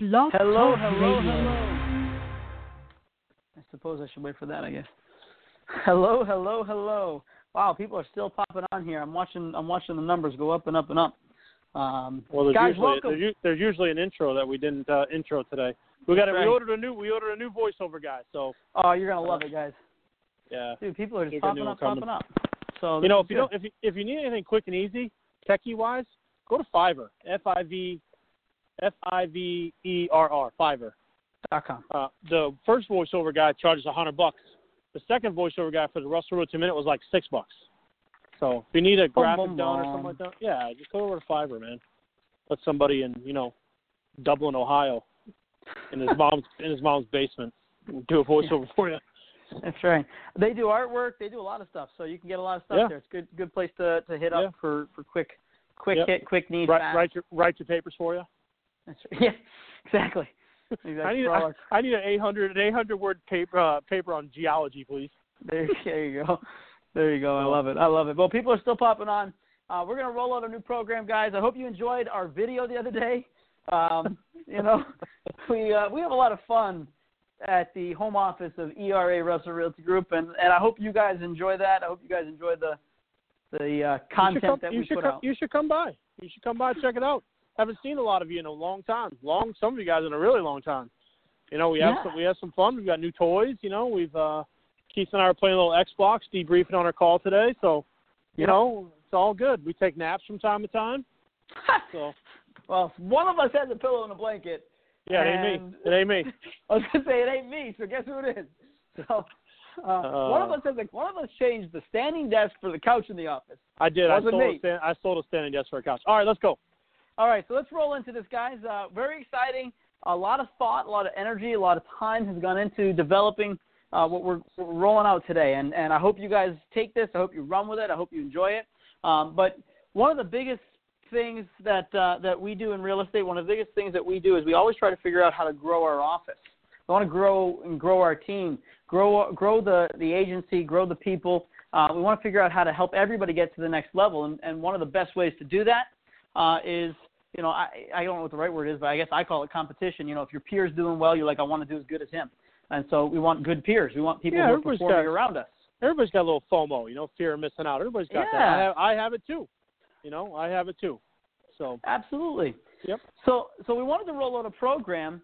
Blog Hello, Talk hello, Radio. hello. I suppose I should wait for that. I guess. Hello, hello, hello. Wow, people are still popping on here. I'm watching. I'm watching the numbers go up and up and up. Um, Well, there's guys, usually welcome. There's, there's usually an intro that we didn't uh, intro today. We got That's we ordered a new we ordered a new voiceover guy. So Oh, you're gonna love it, guys. yeah, Dude, people are just You're popping up, it coming. popping up. So you know if you is don't if you if you need anything quick and easy techie wise, go to Fiverr. F I V F I V E R R Fiverr. dot com. Uh, the first voiceover guy charges a hundred bucks. The second voiceover guy for the Russell Road two minute was like six bucks. So if you need a graphic boom, done or something like that, yeah, just go over to Fiverr, man. Let somebody in you know Dublin, Ohio, in his mom's in his mom's basement do a voiceover for you. That's right. They do artwork. They do a lot of stuff. So you can get a lot of stuff Yeah. there. It's good. Good place to to hit Yeah. up for for quick quick Yep. hit, quick need. Write, write your write your papers for you. That's right. Yeah, exactly. exactly. I need For I, I need an 800 an 800 word paper uh, paper on geology, please. There, there you go. There you go. I love it. I love it. Well, people are still popping on. Uh, we're gonna roll out a new program, guys. I hope you enjoyed our video the other day. Um, you know, we uh, we have a lot of fun at the home office of ERA Russell Realty Group, and and I hope you guys enjoy that. I hope you guys enjoy the the uh, content come, that we put come, out. You should come by. You should come by check it out. Haven't seen a lot of you in a long time. Long some of you guys in a really long time. You know, we have Yeah. some we have some fun. We've got new toys. You know, we've uh, Keith and I are playing a little Xbox, debriefing on our call today. So, you Yep. know, it's all good. We take naps from time to time. So, well, one of us has a pillow and a blanket. yeah, it ain't me. It ain't me. I was gonna say it ain't me, so guess who it is? So uh, one of Uh. us has a, one of us changed the standing desk for the couch in the office. I did. I sold, me. a stand, I sold a standing desk for a couch. All right, let's go. All right, so let's roll into this, guys. Uh, very exciting. A lot of thought, a lot of energy, a lot of time has gone into developing uh, what we're, what we're rolling out today, and and I hope you guys take this. I hope you run with it. I hope you enjoy it. Um, but one of the biggest things that uh, that we do in real estate, one of the biggest things that we do is we always try to figure out how to grow our office. We want to grow and grow our team, grow grow the the agency, grow the people. Uh, we want to figure out how to help everybody get to the next level, and, and one of the best ways to do that uh, is you know I I don't know what the right word is, but I guess I call it competition. You know, if your peer's doing well, you're like I want to do as good as him, and so we want good peers. We want people Yeah, who are performing got- around us. Everybody's got a little FOMO, you know, fear of missing out. Everybody's got that. Yeah. I have, I have it too. You know, I have it too. So, Absolutely. Yep. So so we wanted to roll out a program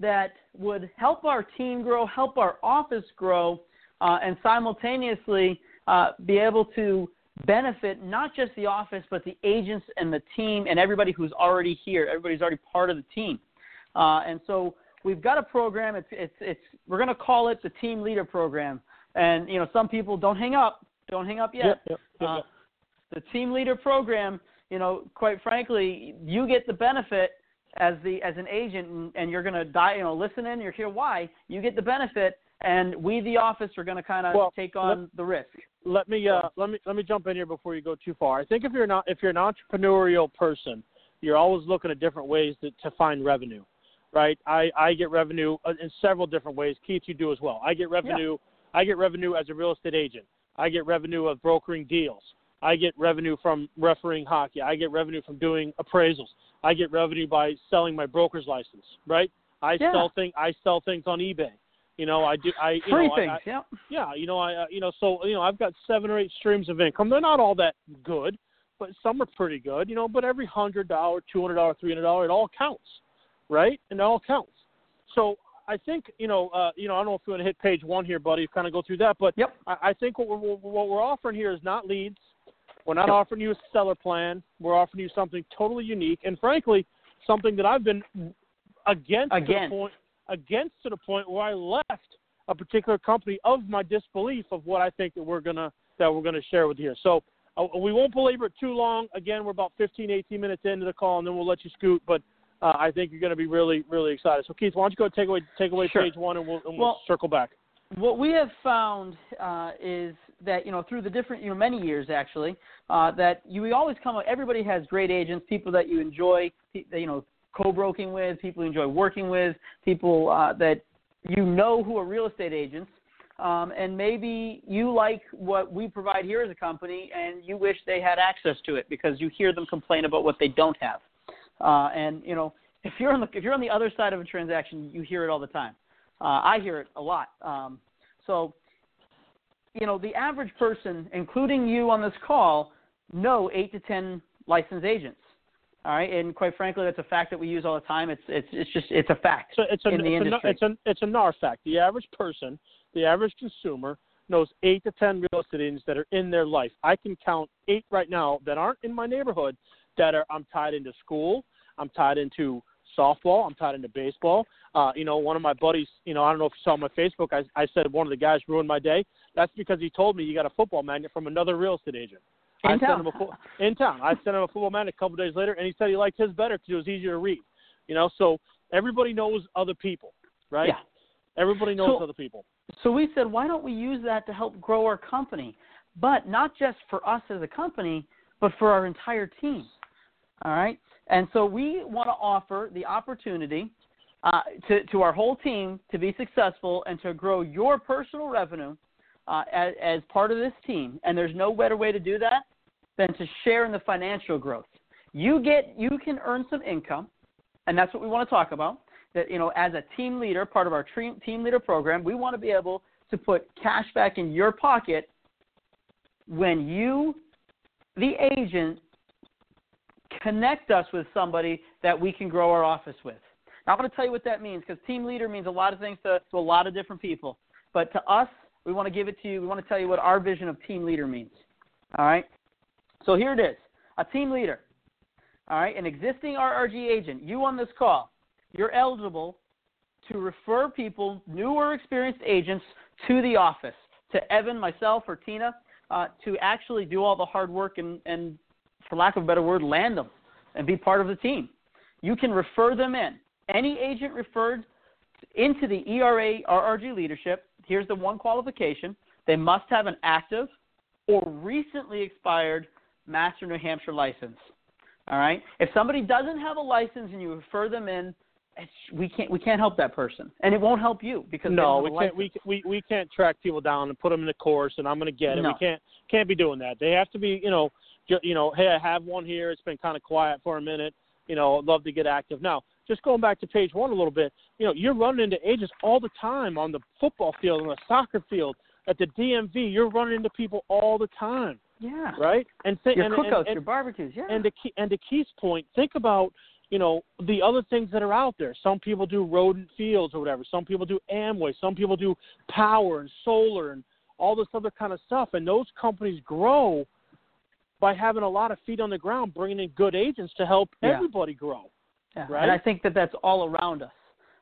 that would help our team grow, help our office grow, uh, and simultaneously uh, be able to benefit not just the office but the agents and the team and everybody who's already here. Everybody's already part of the team. Uh, and so we've got a program. It's it's it's we're going to call it the Team Leader Program. And you know, some people don't hang up. Don't hang up yet. yep, yep, yep, Uh, the team leader program, you know, quite frankly, you get the benefit as the as an agent, and, and you're going to die, you know, listen in. You're here. Why? You get the benefit, and we, the office, are going to kind of Well, take on the risk. Let me uh, let me let me jump in here before you go too far. I think if you're not if you're an entrepreneurial person, you're always looking at different ways to, to find revenue, right? I I get revenue uh, in several different ways. Keith, you do as well. I get revenue. I get revenue as a real estate agent. I get revenue of brokering deals. I get revenue from refereeing hockey. I get revenue from doing appraisals. I get revenue by selling my broker's license, right? I Yeah. sell thing I sell things on eBay. You know, I do I you Free know, things. I, yeah. yeah, you know, I uh, you know, so you know, I've got seven or eight streams of income. They're not all that good, but some are pretty good, you know. But every hundred dollar, two hundred dollar, three hundred dollar, it all counts, right? And it all counts. So I think you know, uh, you know, I don't know if you want to hit page one here, buddy. Kind of go through that, but Yep. I, I think what we're what we're offering here is not leads. We're not Yep. offering you a seller plan. We're offering you something totally unique, and frankly, something that I've been against to Against. the point against to the point where I left a particular company of my disbelief of what I think that we're gonna that we're gonna share with you here. So uh, we won't belabor it too long. Again, we're about 15, 18 minutes into the call, and then we'll let you scoot. But uh, I think you're going to be really, really excited. So Keith, why don't you go take away take away Sure. page one, and we'll, and we'll Well- circle back. what we have found uh, is that you know through the different you know many years actually uh, that you we always come everybody has great agents people that you enjoy you know co-broking with people you enjoy working with people uh, that you know who are real estate agents um, and maybe you like what we provide here as a company and you wish they had access to it because you hear them complain about what they don't have uh, and you know if you're on the if you're on the other side of a transaction, you hear it all the time. Uh, I hear it a lot. Um, so, you know, the average person, including you on this call, know eight to ten licensed agents. All right, and quite frankly, that's a fact that we use all the time. It's it's it's just it's a fact so it's a, in the it's industry. A, it's a it's a NAR fact. The average person, the average consumer, knows eight to ten real estate agents that are in their life. I can count eight right now that aren't in my neighborhood that are I'm tied into school, I'm tied into softball, I'm tied into baseball. Uh, you know, one of my buddies, you know, I don't know if you saw my Facebook, I, I said one of the guys ruined my day. That's because he told me you got a football magnet from another real estate agent. In I town. Sent him a, in town. I sent him a football magnet a couple days later, and he said he liked his better because it was easier to read. You know, so everybody knows other people, right? Yeah. Everybody knows So- other people. So we said, why don't we use that to help grow our company? But not just for us as a company, but for our entire team. All right? And so we want to offer the opportunity uh, to, to our whole team to be successful and to grow your personal revenue uh, as, as part of this team. And there's no better way to do that than to share in the financial growth. You get, you can earn some income, and that's what we want to talk about that you know as a team leader part of our team leader program we want to be able to put cash back in your pocket when you the agent connect us with somebody that we can grow our office with now i'm going to tell you what that means because team leader means a lot of things to, to a lot of different people but to us we want to give it to you we want to tell you what our vision of team leader means all right so here it is a team leader all right an existing rrg agent you on this call you're eligible to refer people, new or experienced agents, to the office, to Evan, myself, or Tina, uh, to actually do all the hard work and, and, for lack of a better word, land them and be part of the team. You can refer them in. Any agent referred into the ERA RRG leadership, here's the one qualification they must have an active or recently expired Mass or New Hampshire license. All right? If somebody doesn't have a license and you refer them in, it's, we can't we can't help that person, and it won't help you because no, we can't. We, we we can't track people down and put them in the course, and I'm going to get it. No. We can't can't be doing that. They have to be, you know, you know, hey, I have one here. It's been kind of quiet for a minute. You know, I'd love to get active now. Just going back to page one a little bit, you know, you're running into agents all the time on the football field, on the soccer field, at the DMV. You're running into people all the time, yeah, right? And th- your and, cookouts, and, and, your barbecues, yeah, and to Ke- and to Keith's point, think about you know the other things that are out there. Some people do Rodan + Fields or whatever. Some people do Amway. Some people do power and solar and all this other kind of stuff. And those companies grow by having a lot of feet on the ground, bringing in good agents to help Yeah. everybody grow. Yeah. right? And I think that that's all around us.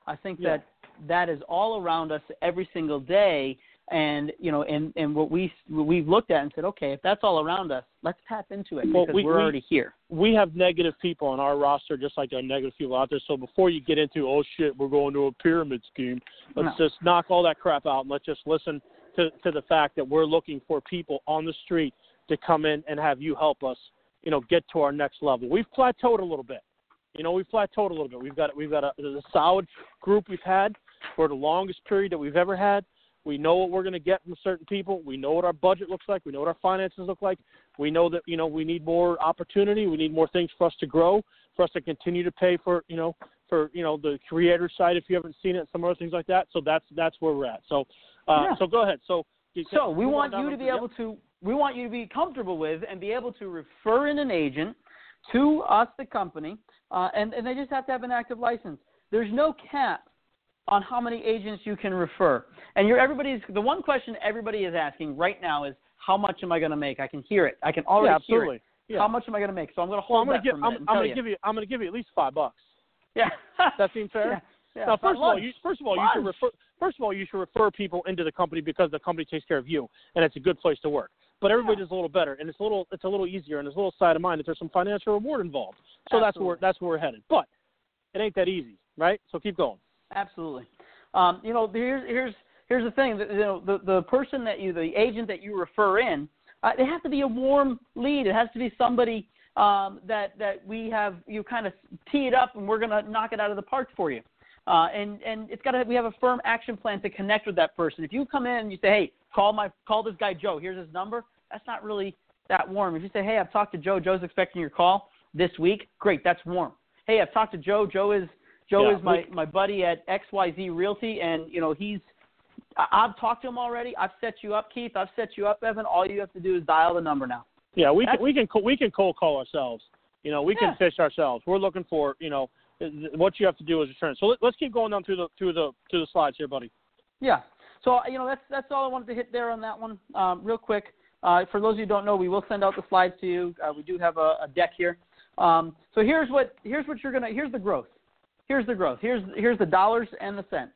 I think Yeah. that that is all around us every single day. And you know, and and what we what we've looked at and said, okay, if that's all around us, let's tap into it Well, because we- we're we- already here. We have negative people on our roster, just like there are negative people out there. So before you get into, oh shit, we're going to a pyramid scheme, let's No. just knock all that crap out and let's just listen to to the fact that we're looking for people on the street to come in and have you help us, you know, get to our next level. We've plateaued a little bit. You know, we've plateaued a little bit. We've got we've got a, a solid group we've had for the longest period that we've ever had. We know what we're going to get from certain people. We know what our budget looks like. We know what our finances look like. We know that you know we need more opportunity. We need more things for us to grow, for us to continue to pay for you know for you know the creator side if you haven't seen it, some other things like that. So that's that's where we're at. So uh, Yeah. so go ahead. So can- So we want you to be able to we want you to be comfortable with and be able to refer in an agent to us, the company, uh, and and they just have to have an active license. There's no cap on how many agents you can refer. And you're everybody's the one question everybody is asking right now is how much am I going to make? I can hear it. I can already yeah, hear absolutely. it. Yeah. How much am I going to make? So I'm going to Well, hold I'm gonna that give I'm, I'm gonna you. give you I'm gonna give you at least five bucks. Yeah. That seems fair. Yeah. Yeah, now, first of all, you first of all you should refer first of all you should refer people into the company because the company takes care of you and it's a good place to work. But everybody does a little better and it's a little it's a little easier and there's a little side of mind that there's some financial reward involved. So that's where that's where we're headed. But it ain't that easy, right? So keep going. Absolutely. Um, you know, here's here's here's the thing. You know, the the person that you, the agent that you refer in, uh, they have to be a warm lead. It has to be somebody um, that that we have you kind of tee it up, and we're gonna knock it out of the park for you. Uh, and and it's got to we have a firm action plan to connect with that person. If you come in and you say, hey, call my call this guy Joe. Here's his number. That's not really that warm. If you say, hey, I've talked to Joe. Joe's expecting your call this week. Great, that's warm. hey, I've talked to Joe. Joe is Joe Yeah, is my my buddy at XYZ Realty, and you know he's. I've talked to him already. I've set you up, Keith. I've set you up, Evan. All you have to do is dial the number now. Yeah, we can we can we can cold call ourselves. You know, we Yeah. can fish ourselves. We're looking for you know what you have to do is return. So let, let's keep going down through the through the through the slides here, buddy. Yeah. So you know that's that's all I wanted to hit there on that one. Um, real quick, uh, for those of you who don't know, we will send out the slides to you. Uh, we do have a, a deck here. Um, so here's what here's what you're gonna here's the growth. Here's the growth. Here's here's the dollars and the cents.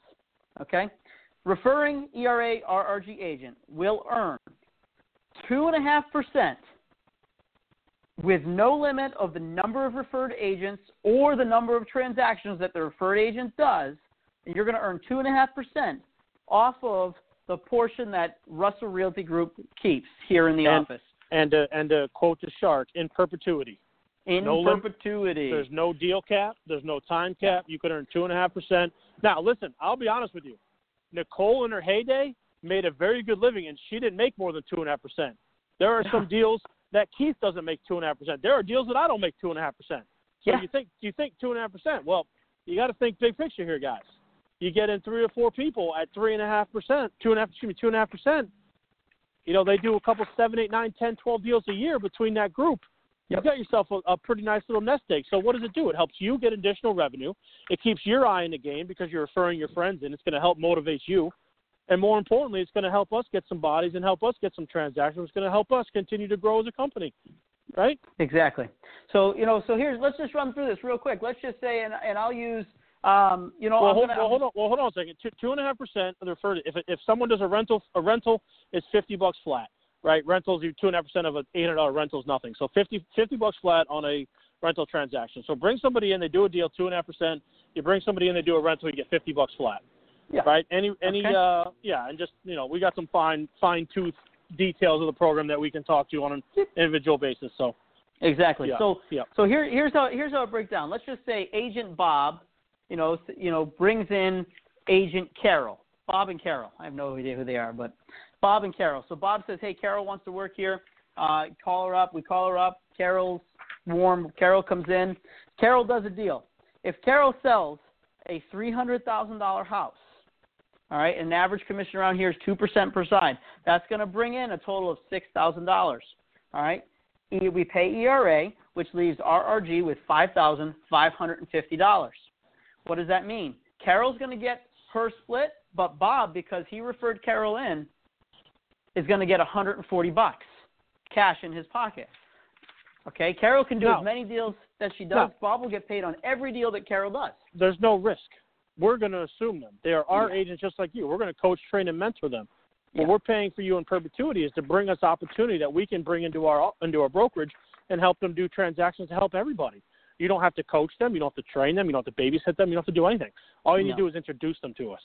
Okay. Referring ERA RRG agent will earn two and a half percent with no limit of the number of referred agents or the number of transactions that the referred agent does. And you're going to earn two and a half percent off of the portion that Russell Realty Group keeps here in the And- office And uh, and uh, quote the shark in perpetuity. in no perpetuity. There's no deal cap. There's no time cap. You could earn two and a half percent. Now, listen, I'll be honest with you. Nicole in her heyday made a very good living, and she didn't make more than two and a half percent. There are some deals that Keith doesn't make two and a half percent. There are deals that I don't make two and a half percent. So Yeah. you think you think two and a half percent? Well, you got to think big picture here, guys. You get in three or four people at three and a half percent, two and a half, excuse me, two and a half percent. You know, they do a couple seven, eight, nine, ten, twelve deals a year between that group. Yep. You got yourself a, a pretty nice little nest egg. So what does it do? It helps you get additional revenue. It keeps your eye in the game because you're referring your friends in. It's going to help motivate you. And more importantly, it's going to help us get some bodies and help us get some transactions. It's going to help us continue to grow as a company, right? Exactly. So you know, so here's let's just run through this real quick. Let's just say, and and I'll use, um, you know, Well, hold, gonna, well, hold on. Well, hold on a second. Two, two and a half percent of the referred. If if someone does a rental, a rental is fifty bucks flat, right? Rentals, you two and a half percent of an eight hundred dollar rental is nothing. So 50, 50 bucks flat on a rental transaction. So bring somebody in, they do a deal, two and a half percent. You bring somebody in, they do a rental, you get fifty bucks flat, yeah. right? Any any Okay. uh yeah, and just you know we got some fine fine tooth details of the program that we can talk to you on an individual basis. So Exactly. Yeah, So yeah. so here here's how here's how it breaks down. Let's just say Agent Bob, you know, you know, brings in Agent Carol. Bob and Carol. I have no idea who they are, but Bob and Carol. So Bob says, "Hey, Carol wants to work here. Uh, call her up." We call her up. Carol's warm. Carol comes in. Carol does a deal. If Carol sells a three hundred thousand dollar house, all right, an average commission around here is two percent per side. That's going to bring in a total of six thousand dollars. All right. We pay ERA, which leaves RRG with $5,550. What does that mean? Carol's going to get her split, but Bob, because he referred Carol in, is going to get 140 bucks cash in his pocket. Okay, Carol can do No. as many deals that she does. No. Bob will get paid on every deal that Carol does. there's no risk. We're going to assume them. They are our Yeah. agents just like you. We're going to coach, train, and mentor them. Yeah. What we're paying for you in perpetuity is to bring us opportunity that we can bring into our into our brokerage and help them do transactions to help everybody. You don't have to coach them. You don't have to train them. You don't have to babysit them. You don't have to do anything. All you need to do is introduce them to us.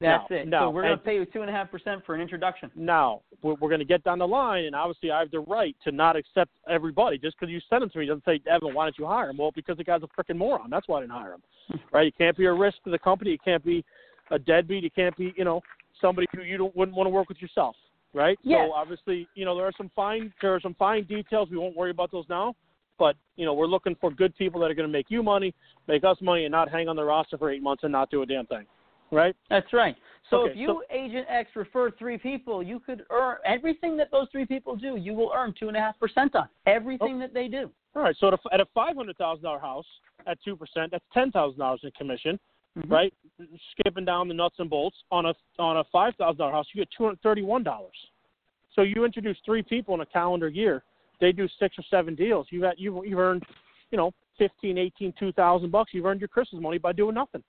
That's No, it. no, so we're going to pay you two and a half percent for an introduction. Now we're, we're going to get down the line, and obviously I have the right to not accept everybody just because you send them to me. Doesn't say, Evan, why don't you hire him? Well, because the guy's a freaking moron. That's why I didn't hire him. right? You can't be a risk to the company. You can't be a deadbeat. You can't be, you know, somebody who you don't wouldn't want to work with yourself, right? Yes. So obviously, you know, there are some fine there are some fine details. We won't worry about those now. But you know, we're looking for good people that are going to make you money, make us money, and not hang on the roster for eight months and not do a damn thing, right? That's right. So Okay, if you so- agent X refer three people, you could earn everything that those three people do. You will earn two and a half percent on everything that they do. All right. So at a, at a five hundred thousand dollar house at two percent, that's ten thousand dollars in commission, Mhm. right? Skipping down the nuts and bolts on a on a five thousand dollar house, you get two hundred thirty one dollars. So you introduce three people in a calendar year, they do six or seven deals. You've got you you've earned, you know, fifteen, eighteen, two thousand bucks. You've earned your Christmas money by doing nothing.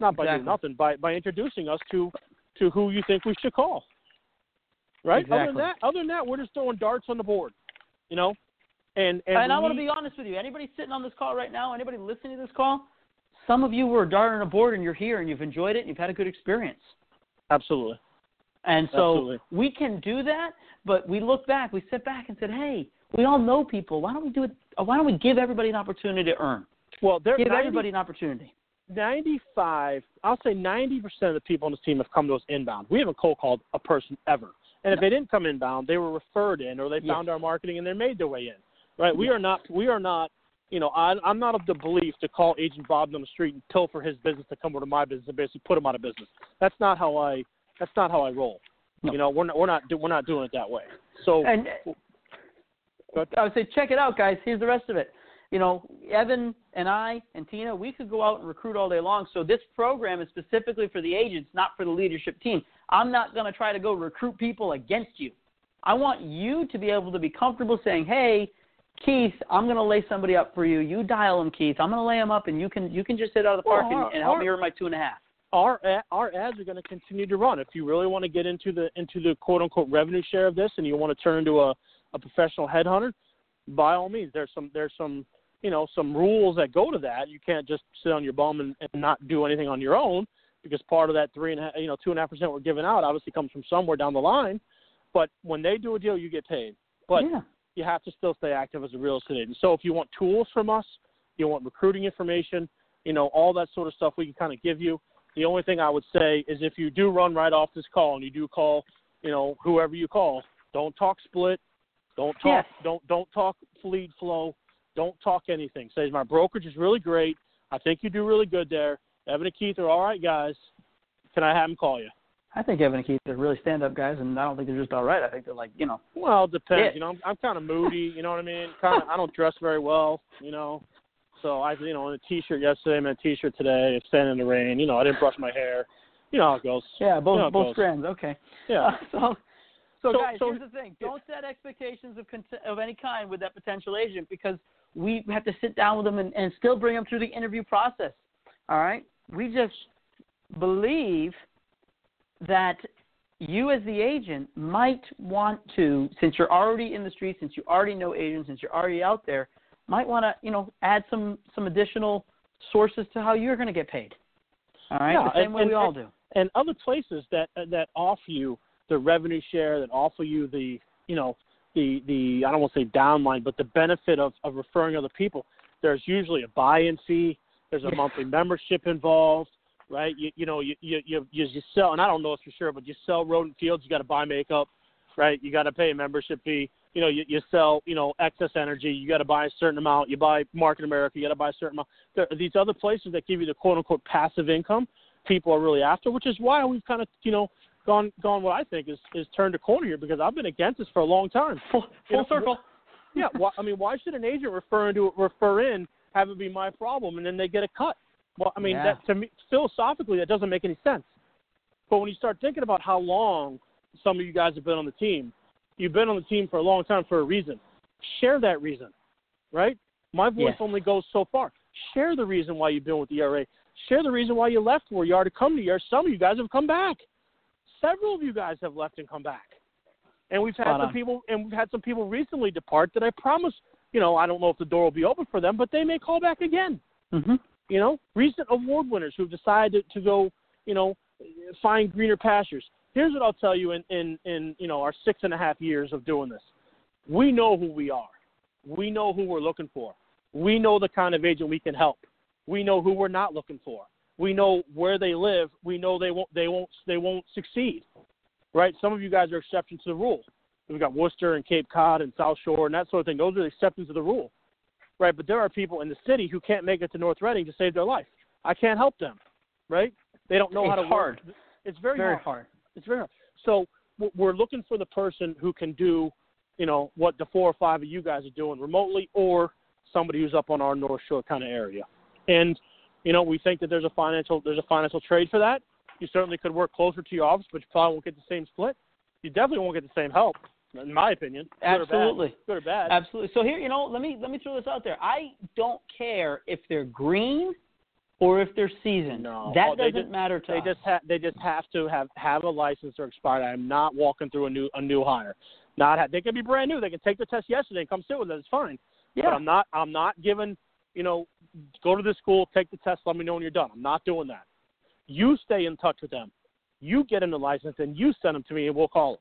Not by doing nothing, by by introducing us to to who you think we should call. Right. Other than that, other than that, we're just throwing darts on the board. You know, and and, And, I want to be honest with you. Anybody sitting on this call right now, anybody listening to this call, some of you were a dart on a board and you're here and you've enjoyed it and you've had a good experience. absolutely. And so Absolutely. we can do that, but we look back, we sit back and said, hey, we all know people. Why don't we do it? Why don't we give everybody an opportunity to earn? Well, there Give 90 everybody an opportunity. 95, I'll say 90% of the people on this team have come to us inbound. We haven't cold called a person ever. And if they didn't come inbound, they were referred in or they Yes. found our marketing and they made their way in. Right? We Yes. are not we are not you know, I, I'm not of the belief to call Agent Bob on the street and pilfer his business to come over to my business and basically put him out of business. That's not how I. That's not how I roll. No. You know, we're not we're not we're not doing it that way. So And I would say, check it out, guys. Here's the rest of it. You know, Evan and I and Tina, we could go out and recruit all day long. So this program is specifically for the agents, not for the leadership team. I'm not going to try to go recruit people against you. I want you to be able to be comfortable saying, "Hey, Keith, I'm going to lay somebody up for you. You dial them, Keith. I'm going to lay them up, and you can you can just hit out of the park Well, and, and help our- me earn my two and a half." Our our ads are going to continue to run. If you really want to get into the into the quote unquote revenue share of this, and you want to turn into a a professional headhunter, by all means, there's some there's some you know some rules that go to that. You can't just sit on your bum and, and not do anything on your own because part of that three and a half, you know two and a half percent we're giving out obviously comes from somewhere down the line. But when they do a deal, you get paid. But yeah. you have to still stay active as a real estate agent. So if you want tools from us, you want recruiting information, you know, all that sort of stuff we can kind of give you. The only thing I would say is if you do run right off this call and you do call, you know, whoever you call, don't talk split, don't talk, Yes. don't don't talk lead flow, don't talk anything. Say my brokerage is really great. I think you do really good there. Evan and Keith are all right guys. Can I have them call you? I think Evan and Keith are really stand-up guys, and I don't think they're just all right. I think they're like, you know, Well, it depends. Yeah. You know, I'm, I'm kind of moody. You know what I mean? Kind of. I don't dress very well. You know, so I, you know, in a t-shirt yesterday, I'm in a t-shirt today. It's standing in the rain. You know, I didn't brush my hair. You know how it goes. yeah, both Yeah, it both goes. strands. Okay. Yeah. Uh, so, so, So- guys, so- here's the thing: don't set expectations of cont- of any kind with that potential agent because we have to sit down with them and, and still bring them through the interview process. All right, we just believe that you as the agent might want to, since you're already in the street, since you already know agents, since you're already out there, might want to, you know, add some some additional sources to how you're going to get paid. All right, Yeah, the same and- way we and- all do. and other places that that offer you the revenue share, that offer you the you know the the I don't want to say downline, but the benefit of of referring other people. There's usually a buy-in fee. There's a Yeah. monthly membership involved, right? You you know you you you you sell, and I don't know this for sure, but you sell Rodan + Fields, you got to buy makeup, right? You got to pay a membership fee. You know, you, you sell, you know, excess energy. You got to buy a certain amount. You buy Market America. You got to buy a certain amount. There are these other places that give you the quote unquote passive income people are really after, which is why we've kind of, you know, gone gone what I think is is turned a corner here because I've been against this for a long time. Full, You know, circle. Yeah, why, I mean, why should an agent refer into refer in have it be my problem and then they get a cut? Well, I mean, Yeah. that to me philosophically that doesn't make any sense. But when you start thinking about how long some of you guys have been on the team, you've been on the team for a long time for a reason. Share that reason, right? My voice Yes. only goes so far. Share the reason why you've been with the ERA. Share the reason why you left where you are to come to ERA. Some of you guys have come back. Several of you guys have left and come back. And we've had Spot some on. people and we've had some people recently depart that I promise, you know, I don't know if the door will be open for them, but they may call back again. hmm You know, recent award winners who've decided to go, you know, find greener pastures. Here's what I'll tell you in, in, in you know our six and a half years of doing this. We know who we are. We know who we're looking for. We know the kind of agent we can help. We know who we're not looking for. We know where they live. We know they won't they won't they won't succeed. Right? Some of you guys are exceptions to the rule. We've got Worcester and Cape Cod and South Shore and that sort of thing. Those are the exceptions to the rule. Right? But there are people in the city who can't make it to North Reading to save their life. I can't help them. Right? They don't know how to hard. work. It's very, Very hard. hard. It's very hard. So we're looking for the person who can do, you know, what the four or five of you guys are doing remotely, or somebody who's up on our North Shore kind of area. And you know, we think that there's a financial there's a financial trade for that. You certainly could work closer to your office, but you probably won't get the same split. You definitely won't get the same help, in my opinion. Good or bad. Absolutely. Good or bad. Absolutely. So here, you know, let me let me throw this out there. I don't care if they're green or if they're seasoned. No. That Oh, doesn't just- matter to They us. just ha- they just have to have have a license or expired. I'm not walking through a new a new hire. Not ha- they can be brand new. They can take the test yesterday and come sit with us. It's fine. yeah. But I'm not I'm not giving you know go to the school, take the test, let me know when you're done. I'm not doing that. You stay in touch with them. You get them the license and you send them to me and we'll call them.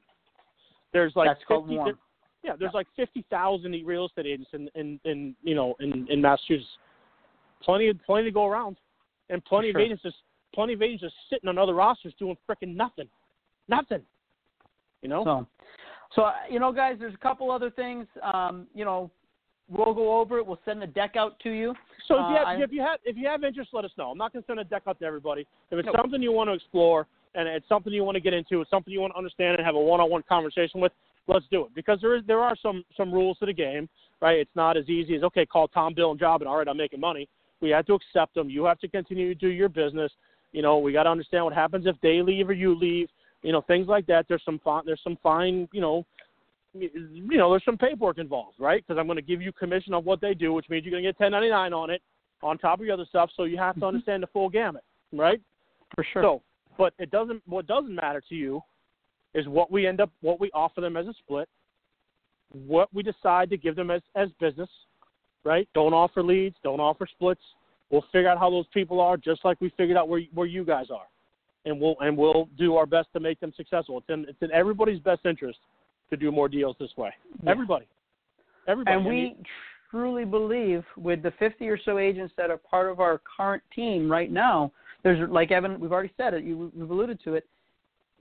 There's like That's 50 warm. yeah, there's like fifty thousand real estate agents in, in, in you know in, in Massachusetts. Plenty plenty to go around, and plenty For of sure. agents just plenty of agents just sitting on other rosters doing frickin' nothing, nothing. You know, So, so uh, you know, guys, there's a couple other things. Um, you know, we'll go over it. We'll send the deck out to you. So if you, Uh, have, I- if you have if you have interest, let us know. I'm not going to send a deck out to everybody. If it's No. something you want to explore and it's something you want to get into, it's something you want to understand and have a one-on-one conversation with, let's do it. Because there is there are some some rules to the game, right? It's not as easy as okay, call Tom, Bill, and Job, and all right, I'm making money. We have to accept them. You have to continue to do your business. You know, we got to understand what happens if they leave or you leave. You know, things like that. There's some fine, there's some fine, you know, you know, there's some paperwork involved, right? Because I'm going to give you commission on what they do, which means you're going to get 1099 on it on top of your other stuff. So you have to Mhm. understand the full gamut, right? for sure. So, but it doesn't. What doesn't matter to you is what we end up, what we offer them as a split, what we decide to give them as as business, right? Don't offer leads, don't offer splits. We'll figure out how those people are, just like we figured out where where you guys are, and we'll and we'll do our best to make them successful. It's in it's in everybody's best interest to do more deals this way. Yeah. Everybody, everybody. and we truly believe with the 50 or so agents that are part of our current team right now there's like evan we've already said it you, we've alluded to it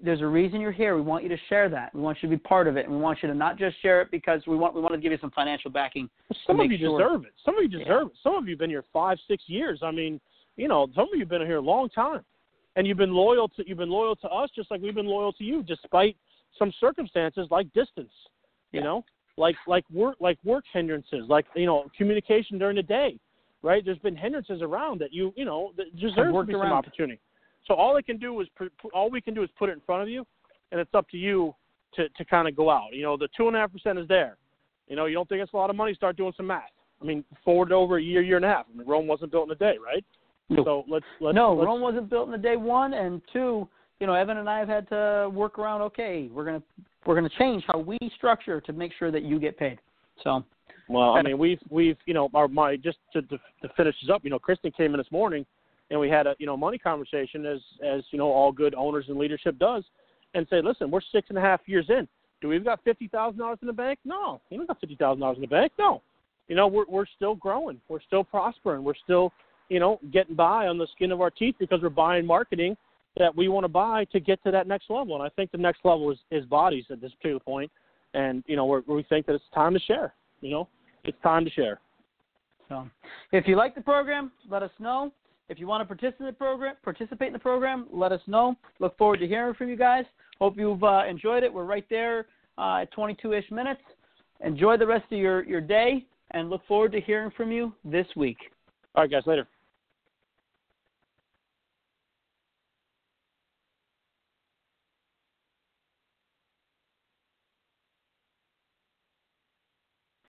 there's a reason you're here we want you to share that we want you to be part of it and we want you to not just share it because we want we want to give you some financial backing Some of you sure. deserve it. Some of you Yeah. deserve it. Some of you have been here five, six years. I mean, you know, some of you have been here a long time, and you've been loyal to you've been loyal to us, just like we've been loyal to you, despite some circumstances like distance. You Yeah. know, like like work like work hindrances, like you know, communication during the day. Right? There's been hindrances around that you you know that deserves to be some around. opportunity. So all they can do is all we can do is put it in front of you, and it's up to you to to kind of go out. You know, the two and a half percent is there. You know, you don't think it's a lot of money? Start doing some math. I mean, forward over a year, year and a half. I mean, Rome wasn't built in a day, right? No. So let's let's no let's, rome wasn't built in a day one and two you know evan and i have had to work around okay we're going to we're going to change how we structure to make sure that you get paid so Well, I mean, we've we've you know our my just to to, to finish this up. You know, Kristen came in this morning, and we had a you know money conversation as as you know all good owners and leadership does, and say, listen, we're six and a half years in. Do we've got fifty thousand dollars in the bank? No, we don't got fifty thousand dollars in the bank. No, you know we're we're still growing. We're still prospering. We're still you know getting by on the skin of our teeth because we're buying marketing that we want to buy to get to that next level. And I think the next level is is bodies at this particular point, and you know we're, we think that it's time to share. You know, it's time to share. So, if you like the program, let us know. If you want to participate in the program, participate in the program, let us know. Look forward to hearing from you guys. Hope you've uh, enjoyed it. We're right there uh, at 22-ish minutes. Enjoy the rest of your, your day, and look forward to hearing from you this week. All right, guys, later.